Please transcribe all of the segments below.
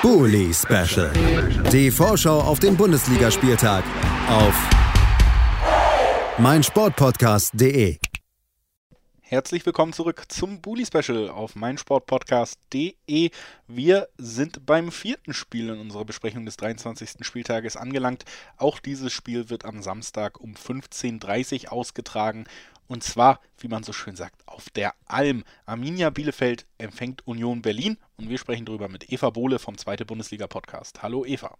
Bully Special. Die Vorschau auf den Bundesligaspieltag auf meinsportpodcast.de. Herzlich willkommen zurück zum Bully Special auf meinsportpodcast.de. Wir sind beim vierten Spiel in unserer Besprechung des 23. Spieltages angelangt. Auch dieses Spiel wird am Samstag um 15.30 Uhr ausgetragen. Und zwar, wie man so schön sagt, auf der Alm. Arminia Bielefeld empfängt Union Berlin und wir sprechen darüber mit Eva Bohle vom Zweite Bundesliga Podcast. Hallo Eva.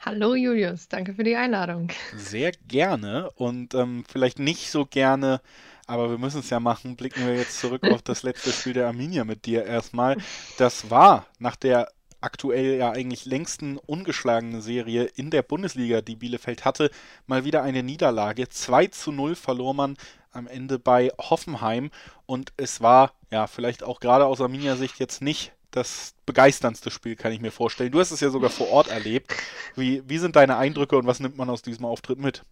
Hallo Julius, danke für die Einladung. Sehr gerne und ähm, vielleicht nicht so gerne aber wir müssen es ja machen. Blicken wir jetzt zurück auf das letzte Spiel der Arminia mit dir erstmal. Das war nach der aktuell ja eigentlich längsten ungeschlagenen Serie in der Bundesliga, die Bielefeld hatte, mal wieder eine Niederlage. 2 zu 0 verlor man am Ende bei Hoffenheim und es war ja vielleicht auch gerade aus Arminia-Sicht jetzt nicht das begeisterndste Spiel, kann ich mir vorstellen. Du hast es ja sogar vor Ort erlebt. Wie, wie sind deine Eindrücke und was nimmt man aus diesem Auftritt mit?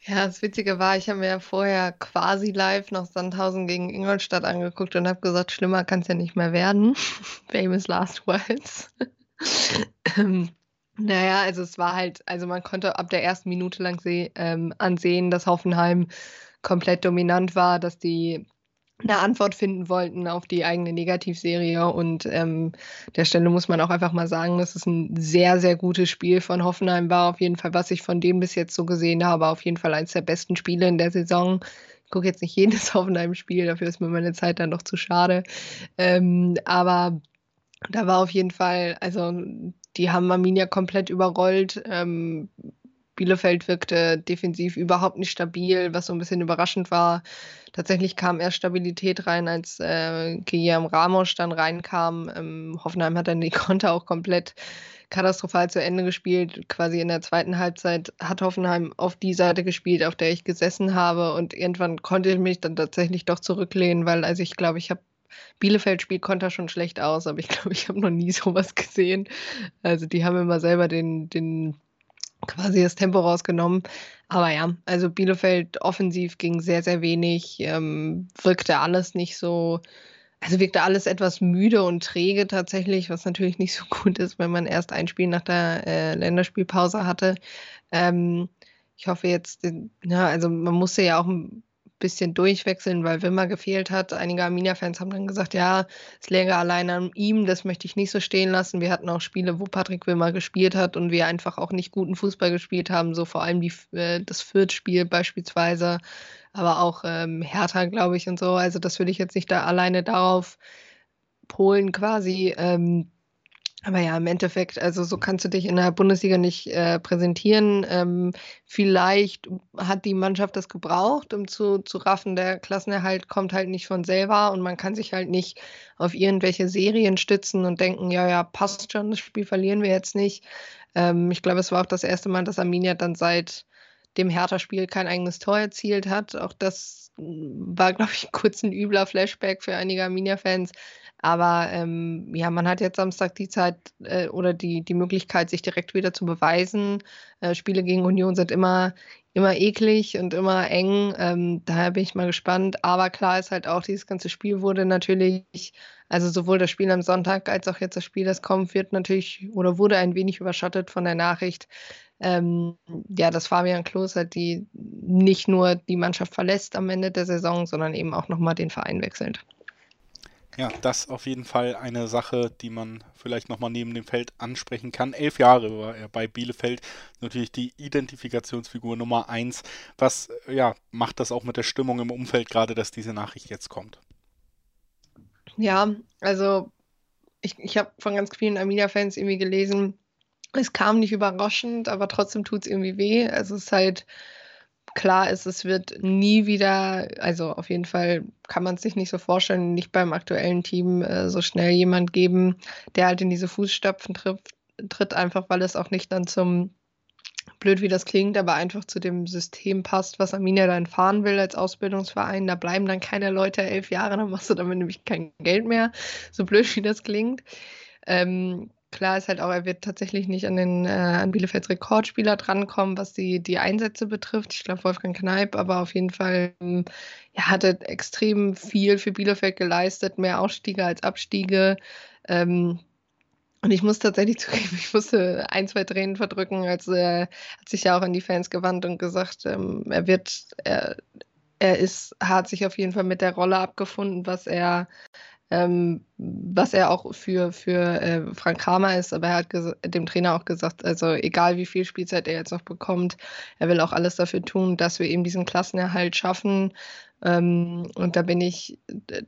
Ja, das Witzige war, ich habe mir ja vorher quasi live noch Sandhausen gegen Ingolstadt angeguckt und habe gesagt, schlimmer kann es ja nicht mehr werden. Famous Last Words. ähm, naja, also es war halt, also man konnte ab der ersten Minute lang seh, ähm, ansehen, dass Hoffenheim komplett dominant war, dass die eine Antwort finden wollten auf die eigene Negativserie. Und ähm, der Stelle muss man auch einfach mal sagen, dass es ein sehr, sehr gutes Spiel von Hoffenheim war. Auf jeden Fall, was ich von dem bis jetzt so gesehen habe, auf jeden Fall eines der besten Spiele in der Saison. Ich gucke jetzt nicht jedes Hoffenheim-Spiel, dafür ist mir meine Zeit dann doch zu schade. Ähm, aber da war auf jeden Fall, also die haben Arminia komplett überrollt. Ähm, Bielefeld wirkte defensiv überhaupt nicht stabil, was so ein bisschen überraschend war. Tatsächlich kam erst Stabilität rein, als äh, Guillermo Ramos dann reinkam. Ähm, Hoffenheim hat dann die Konter auch komplett katastrophal zu Ende gespielt. Quasi in der zweiten Halbzeit hat Hoffenheim auf die Seite gespielt, auf der ich gesessen habe. Und irgendwann konnte ich mich dann tatsächlich doch zurücklehnen, weil also ich glaube, ich habe Bielefeld spielt Konter schon schlecht aus, aber ich glaube, ich habe noch nie sowas gesehen. Also die haben immer selber den, den quasi das Tempo rausgenommen. Aber ja, also Bielefeld offensiv ging sehr, sehr wenig, ähm, wirkte alles nicht so, also wirkte alles etwas müde und träge tatsächlich, was natürlich nicht so gut ist, wenn man erst ein Spiel nach der äh, Länderspielpause hatte. Ähm, ich hoffe jetzt, ja, also man musste ja auch ein bisschen durchwechseln, weil Wimmer gefehlt hat. Einige Arminia-Fans haben dann gesagt, ja, es läge allein an ihm, das möchte ich nicht so stehen lassen. Wir hatten auch Spiele, wo Patrick Wimmer gespielt hat und wir einfach auch nicht guten Fußball gespielt haben, so vor allem die, äh, das Fürth-Spiel beispielsweise, aber auch ähm, Hertha, glaube ich, und so. Also das würde ich jetzt nicht da alleine darauf polen quasi. Ähm, aber ja, im Endeffekt, also so kannst du dich in der Bundesliga nicht äh, präsentieren. Ähm, vielleicht hat die Mannschaft das gebraucht, um zu, zu raffen, der Klassenerhalt kommt halt nicht von selber und man kann sich halt nicht auf irgendwelche Serien stützen und denken, ja, ja, passt schon, das Spiel verlieren wir jetzt nicht. Ähm, ich glaube, es war auch das erste Mal, dass Arminia dann seit dem Hertha-Spiel kein eigenes Tor erzielt hat. Auch das war, glaube ich, kurz ein übler Flashback für einige Arminia-Fans. Aber ähm, ja, man hat jetzt Samstag die Zeit äh, oder die, die Möglichkeit, sich direkt wieder zu beweisen. Äh, Spiele gegen Union sind immer, immer eklig und immer eng. Ähm, daher bin ich mal gespannt. Aber klar ist halt auch, dieses ganze Spiel wurde natürlich, also sowohl das Spiel am Sonntag als auch jetzt das Spiel, das kommt, wird natürlich oder wurde ein wenig überschattet von der Nachricht, ähm, ja, dass Fabian Klos halt die nicht nur die Mannschaft verlässt am Ende der Saison, sondern eben auch nochmal den Verein wechselt. Ja, das auf jeden Fall eine Sache, die man vielleicht nochmal neben dem Feld ansprechen kann. Elf Jahre war er bei Bielefeld, natürlich die Identifikationsfigur Nummer eins. Was ja, macht das auch mit der Stimmung im Umfeld, gerade dass diese Nachricht jetzt kommt? Ja, also ich, ich habe von ganz vielen Arminia-Fans irgendwie gelesen, es kam nicht überraschend, aber trotzdem tut es irgendwie weh. Also es ist halt klar ist, es wird nie wieder, also auf jeden Fall kann man es sich nicht so vorstellen, nicht beim aktuellen Team äh, so schnell jemand geben, der halt in diese Fußstapfen trifft, tritt, einfach weil es auch nicht dann zum, blöd wie das klingt, aber einfach zu dem System passt, was Arminia dann fahren will als Ausbildungsverein. Da bleiben dann keine Leute elf Jahre, dann machst du damit nämlich kein Geld mehr, so blöd wie das klingt. Ähm, klar ist halt auch, er wird tatsächlich nicht an den äh, an Bielefelds Rekordspieler drankommen, was die, die Einsätze betrifft. Ich glaube Wolfgang Kneip, aber auf jeden Fall ähm, ja, hat er extrem viel für Bielefeld geleistet, mehr Ausstiege als Abstiege. Ähm, Und ich muss tatsächlich zugeben, ich musste ein, zwei Tränen verdrücken, als er hat sich ja auch an die Fans gewandt und gesagt, ähm, er wird, er, er ist, hat sich auf jeden Fall mit der Rolle abgefunden, was er, ähm, was er auch für, für äh, Frank Kramer ist, aber er hat dem Trainer auch gesagt, also egal wie viel Spielzeit er jetzt noch bekommt, er will auch alles dafür tun, dass wir eben diesen Klassenerhalt schaffen. Ähm, und da bin ich,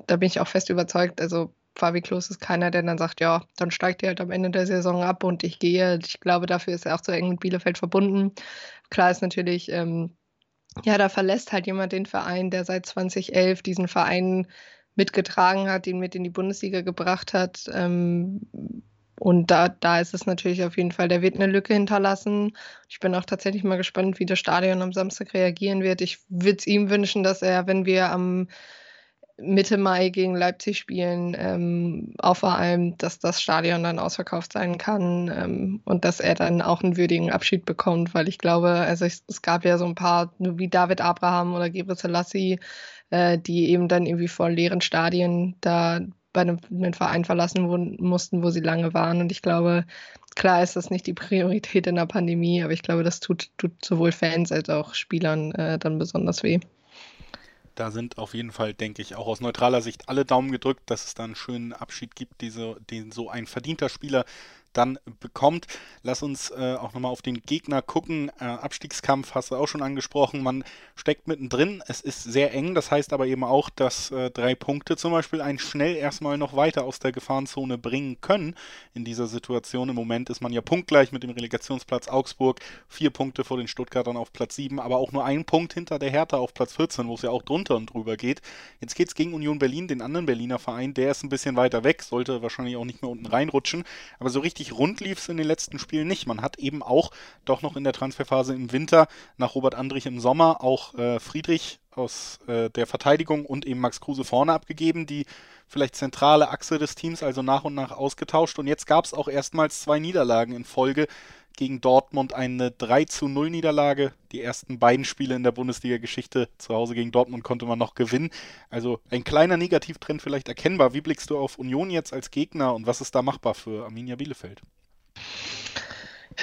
da bin ich auch fest überzeugt, also Fabi Klos ist keiner, der dann sagt, ja, dann steigt er halt am Ende der Saison ab und ich gehe. Ich glaube, dafür ist er auch so eng mit Bielefeld verbunden. Klar ist natürlich, ähm, ja, da verlässt halt jemand den Verein, der seit 2011 diesen Verein mitgetragen hat, ihn mit in die Bundesliga gebracht hat. Ähm, und da, da ist es natürlich auf jeden Fall, der wird eine Lücke hinterlassen. Ich bin auch tatsächlich mal gespannt, wie das Stadion am Samstag reagieren wird. Ich würde es ihm wünschen, dass er, wenn wir am Mitte Mai gegen Leipzig spielen, ähm, auch vor allem, dass das Stadion dann ausverkauft sein kann ähm, und dass er dann auch einen würdigen Abschied bekommt, weil ich glaube, also ich, es gab ja so ein paar, wie David Abraham oder Gebre Selassie, äh, die eben dann irgendwie vor leeren Stadien da bei einem, Verein verlassen wurden, mussten, wo sie lange waren. Und ich glaube, klar ist das nicht die Priorität in der Pandemie, aber ich glaube, das tut, tut sowohl Fans als auch Spielern äh, dann besonders weh. Da sind auf jeden Fall, denke ich, auch aus neutraler Sicht alle Daumen gedrückt, dass es da einen schönen Abschied gibt, diese, den so ein verdienter Spieler dann bekommt. Lass uns äh, auch nochmal auf den Gegner gucken. Äh, Abstiegskampf hast du auch schon angesprochen. Man steckt mittendrin. Es ist sehr eng. Das heißt aber eben auch, dass äh, drei Punkte zum Beispiel einen schnell erstmal noch weiter aus der Gefahrenzone bringen können. In dieser Situation im Moment ist man ja punktgleich mit dem Relegationsplatz Augsburg. Vier Punkte vor den Stuttgartern auf Platz 7, aber auch nur ein Punkt hinter der Hertha auf Platz 14, wo es ja auch drunter und drüber geht. Jetzt geht es gegen Union Berlin, den anderen Berliner Verein. Der ist ein bisschen weiter weg, sollte wahrscheinlich auch nicht mehr unten reinrutschen. Aber so richtig richtig rund lief es in den letzten Spielen nicht. Man hat eben auch doch noch in der Transferphase im Winter nach Robert Andrich im Sommer auch äh, Friedrich aus äh, der Verteidigung und eben Max Kruse vorne abgegeben, die vielleicht zentrale Achse des Teams also nach und nach ausgetauscht. Und jetzt gab es auch erstmals zwei Niederlagen in Folge gegen Dortmund eine 3 zu 0 Niederlage. Die ersten beiden Spiele in der Bundesliga-Geschichte zu Hause gegen Dortmund konnte man noch gewinnen. Also ein kleiner Negativtrend vielleicht erkennbar. Wie blickst du auf Union jetzt als Gegner und was ist da machbar für Arminia Bielefeld?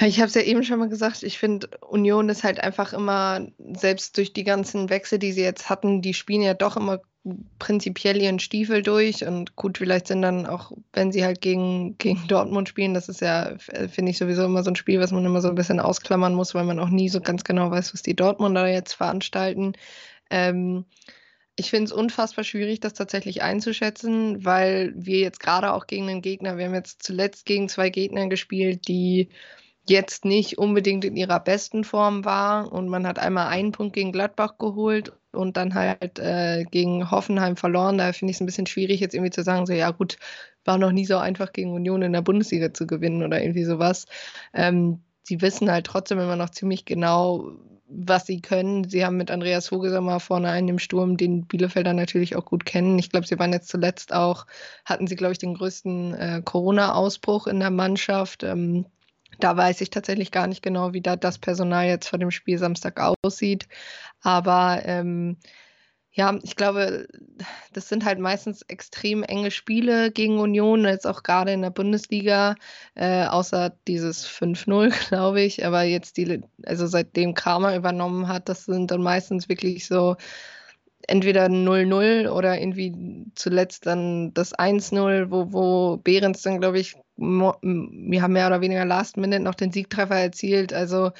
Ich habe es ja eben schon mal gesagt, ich finde, Union ist halt einfach immer, selbst durch die ganzen Wechsel, die sie jetzt hatten, die spielen ja doch immer prinzipiell ihren Stiefel durch und gut, vielleicht sind dann auch, wenn sie halt gegen, gegen Dortmund spielen, das ist ja, äh, finde ich sowieso immer so ein Spiel, was man immer so ein bisschen ausklammern muss, weil man auch nie so ganz genau weiß, was die Dortmunder jetzt veranstalten. Ähm, ich finde es unfassbar schwierig, das tatsächlich einzuschätzen, weil wir jetzt gerade auch gegen einen Gegner, wir haben jetzt zuletzt gegen zwei Gegner gespielt, die jetzt nicht unbedingt in ihrer besten Form war. Und man hat einmal einen Punkt gegen Gladbach geholt und dann halt äh, gegen Hoffenheim verloren. Da finde ich es ein bisschen schwierig, jetzt irgendwie zu sagen, so ja gut, war noch nie so einfach gegen Union in der Bundesliga zu gewinnen oder irgendwie sowas. Ähm, sie wissen halt trotzdem immer noch ziemlich genau, was sie können. Sie haben mit Andreas Vogelsammer vorne einen im Sturm, den Bielefelder natürlich auch gut kennen. Ich glaube, sie waren jetzt zuletzt auch, hatten sie, glaube ich, den größten äh, Corona-Ausbruch in der Mannschaft. Ähm, da weiß ich tatsächlich gar nicht genau, wie da das Personal jetzt vor dem Spiel Samstag aussieht. Aber ähm, ja, ich glaube, das sind halt meistens extrem enge Spiele gegen Union, jetzt auch gerade in der Bundesliga, äh, außer dieses 5-0, glaube ich. Aber jetzt die, also seitdem Kramer übernommen hat, das sind dann meistens wirklich so entweder 0-0 oder irgendwie zuletzt dann das 1-0, wo, wo Behrens dann, glaube ich, wir haben mehr oder weniger Last Minute noch den Siegtreffer erzielt. Also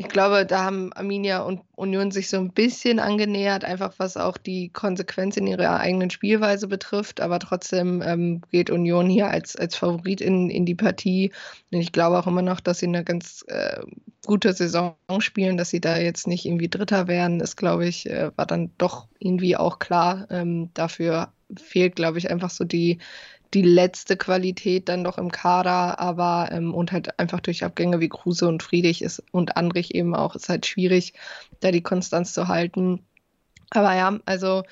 ich glaube, da haben Arminia und Union sich so ein bisschen angenähert, einfach was auch die Konsequenz in ihrer eigenen Spielweise betrifft. Aber trotzdem ähm, geht Union hier als, als Favorit in, in die Partie. Und ich glaube auch immer noch, dass sie eine ganz äh, gute Saison spielen, dass sie da jetzt nicht irgendwie Dritter werden, ist, glaube ich, äh, war dann doch irgendwie auch klar. Ähm, dafür fehlt, glaube ich, einfach so die, die letzte Qualität dann doch im Kader, aber ähm, und halt einfach durch Abgänge wie Kruse und Friedrich ist und Andrich eben auch, ist halt schwierig, da die Konstanz zu halten. Aber ja, also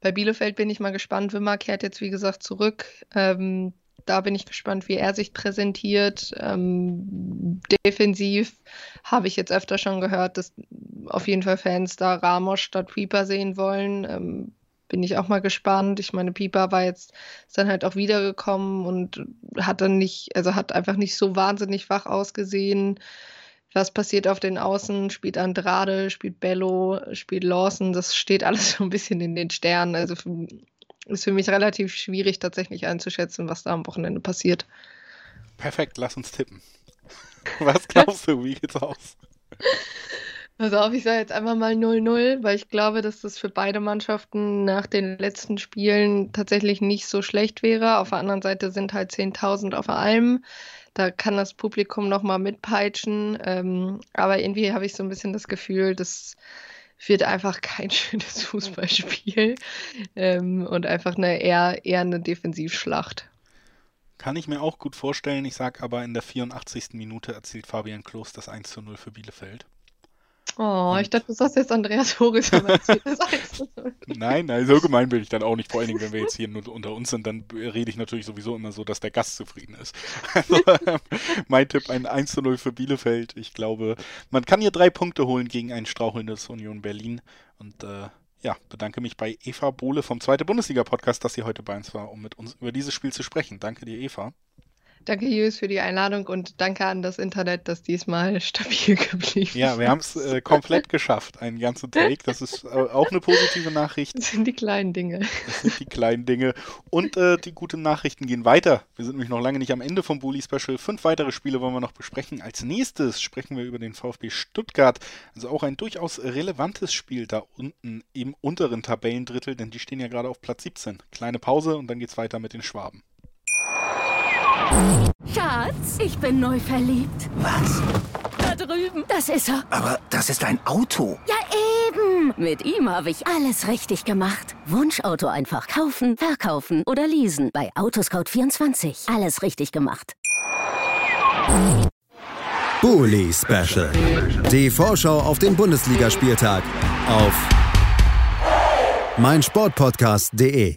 bei Bielefeld bin ich mal gespannt. Wimmer kehrt jetzt, wie gesagt, zurück. Ähm, da bin ich gespannt, wie er sich präsentiert. Ähm, defensiv habe ich jetzt öfter schon gehört, dass auf jeden Fall Fans da Ramos statt Pieper sehen wollen. Ähm, bin ich auch mal gespannt. Ich meine, Pieper war jetzt ist dann halt auch wiedergekommen und hat dann nicht, also hat einfach nicht so wahnsinnig wach ausgesehen. Was passiert auf den Außen? Spielt Andrade, spielt Bello, spielt Lawson. Das steht alles so ein bisschen in den Sternen. Also ist für mich relativ schwierig tatsächlich einzuschätzen, was da am Wochenende passiert. Perfekt, lass uns tippen. Was glaubst du, wie geht's aus? Also auf, ich sage jetzt einfach mal 0-0, weil ich glaube, dass das für beide Mannschaften nach den letzten Spielen tatsächlich nicht so schlecht wäre. Auf der anderen Seite sind halt 10.000 auf allem. Da kann das Publikum nochmal mitpeitschen. Ähm, aber irgendwie habe ich so ein bisschen das Gefühl, das wird einfach kein schönes Fußballspiel ähm, und einfach eine eher, eher eine Defensivschlacht. Kann ich mir auch gut vorstellen. Ich sage aber, in der 84. Minute erzielt Fabian Klos das 1 zu 0 für Bielefeld. Oh, ich dachte, du sagst jetzt Andreas Horis, aber erzählt das 1 Nein, nein, so gemein bin ich dann auch nicht. Vor allen Dingen, wenn wir jetzt hier nur unter uns sind, dann rede ich natürlich sowieso immer so, dass der Gast zufrieden ist. Also, mein Tipp, ein 1 zu 0 für Bielefeld. Ich glaube, man kann hier drei Punkte holen gegen ein strauchelndes Union Berlin. Und äh, ja, bedanke mich bei Eva Bohle vom Zweite Bundesliga-Podcast, dass sie heute bei uns war, um mit uns über dieses Spiel zu sprechen. Danke dir, Eva. Danke, Jus, für die Einladung und danke an das Internet, das diesmal stabil geblieben ist. Ja, wir haben es äh, komplett geschafft, einen ganzen Take. Das ist äh, auch eine positive Nachricht. Das sind die kleinen Dinge. Das sind die kleinen Dinge. Und äh, die guten Nachrichten gehen weiter. Wir sind nämlich noch lange nicht am Ende vom Bully Special. Fünf weitere Spiele wollen wir noch besprechen. Als nächstes sprechen wir über den VfB Stuttgart. Also auch ein durchaus relevantes Spiel da unten im unteren Tabellendrittel, denn die stehen ja gerade auf Platz 17. Kleine Pause und dann geht's weiter mit den Schwaben. Schatz, ich bin neu verliebt. Was? Da drüben. Das ist er. Aber das ist ein Auto. Ja, eben. Mit ihm habe ich alles richtig gemacht. Wunschauto einfach kaufen, verkaufen oder leasen. Bei Autoscout24. Alles richtig gemacht. Bully Special. Die Vorschau auf den Bundesligaspieltag auf meinsportpodcast.de.